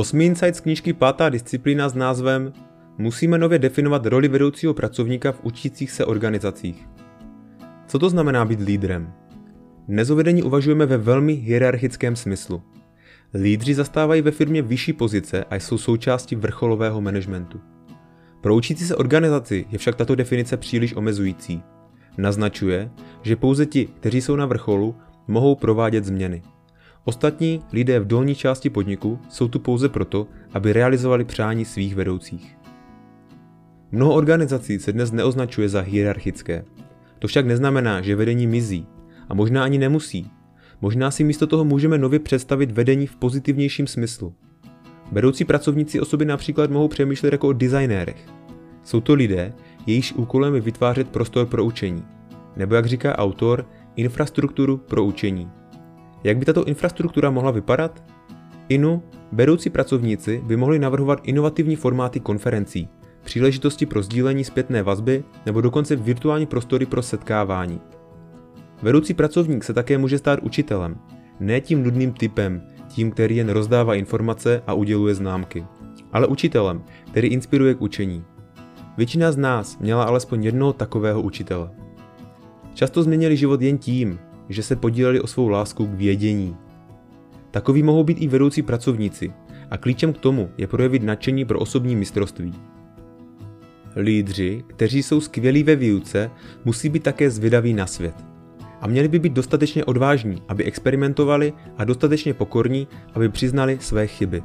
Osmý insight z knížky Pátá disciplína s názvem Musíme nově definovat roli vedoucího pracovníka v učících se organizacích. Co to znamená být lídrem? Dnes uvažujeme ve velmi hierarchickém smyslu. Lídři zastávají ve firmě vyšší pozice a jsou součástí vrcholového managementu. Pro učící se organizaci je však tato definice příliš omezující. Naznačuje, že pouze ti, kteří jsou na vrcholu, mohou provádět změny. Ostatní lidé v dolní části podniku jsou tu pouze proto, aby realizovali přání svých vedoucích. Mnoho organizací se dnes neoznačuje za hierarchické. To však neznamená, že vedení mizí. A možná ani nemusí. Možná si místo toho můžeme nově představit vedení v pozitivnějším smyslu. Vedoucí pracovníci o sobě například mohou přemýšlet jako o designérech. Jsou to lidé, jejichž úkolem je vytvářet prostor pro učení. Nebo jak říká autor, infrastrukturu pro učení. Jak by tato infrastruktura mohla vypadat? INU, vedoucí pracovníci by mohli navrhovat inovativní formáty konferencí, příležitosti pro sdílení zpětné vazby nebo dokonce virtuální prostory pro setkávání. Vedoucí pracovník se také může stát učitelem, ne tím nudným typem, tím, který jen rozdává informace a uděluje známky, ale učitelem, který inspiruje k učení. Většina z nás měla alespoň jednoho takového učitele. Často změnili život jen tím, že se podíleli o svou lásku k vědění. Takoví mohou být i vedoucí pracovníci a klíčem k tomu je projevit nadšení pro osobní mistrovství. Lídři, kteří jsou skvělí ve výuce, musí být také zvědaví na svět. A měli by být dostatečně odvážní, aby experimentovali a dostatečně pokorní, aby přiznali své chyby.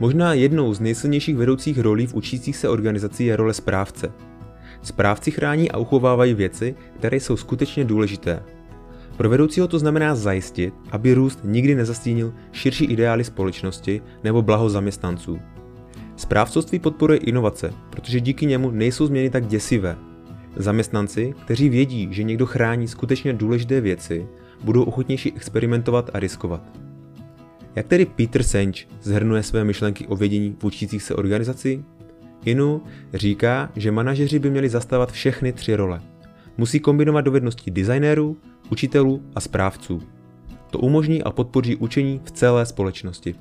Možná jednou z nejsilnějších vedoucích rolí v učících se organizací je role správce. Správci chrání a uchovávají věci, které jsou skutečně důležité. Pro vedoucího to znamená zajistit, aby růst nikdy nezastínil širší ideály společnosti nebo blaho zaměstnanců. Správcovství podporuje inovace, protože díky němu nejsou změny tak děsivé. Zaměstnanci, kteří vědí, že někdo chrání skutečně důležité věci, budou ochotnější experimentovat a riskovat. Jak tedy Peter Senge zhrnuje své myšlenky o vědění v učících se organizaci? Inu říká, že manažeři by měli zastávat všechny tři role. Musí kombinovat dovednosti designérů, učitelů a správců. To umožní a podpoří učení v celé společnosti.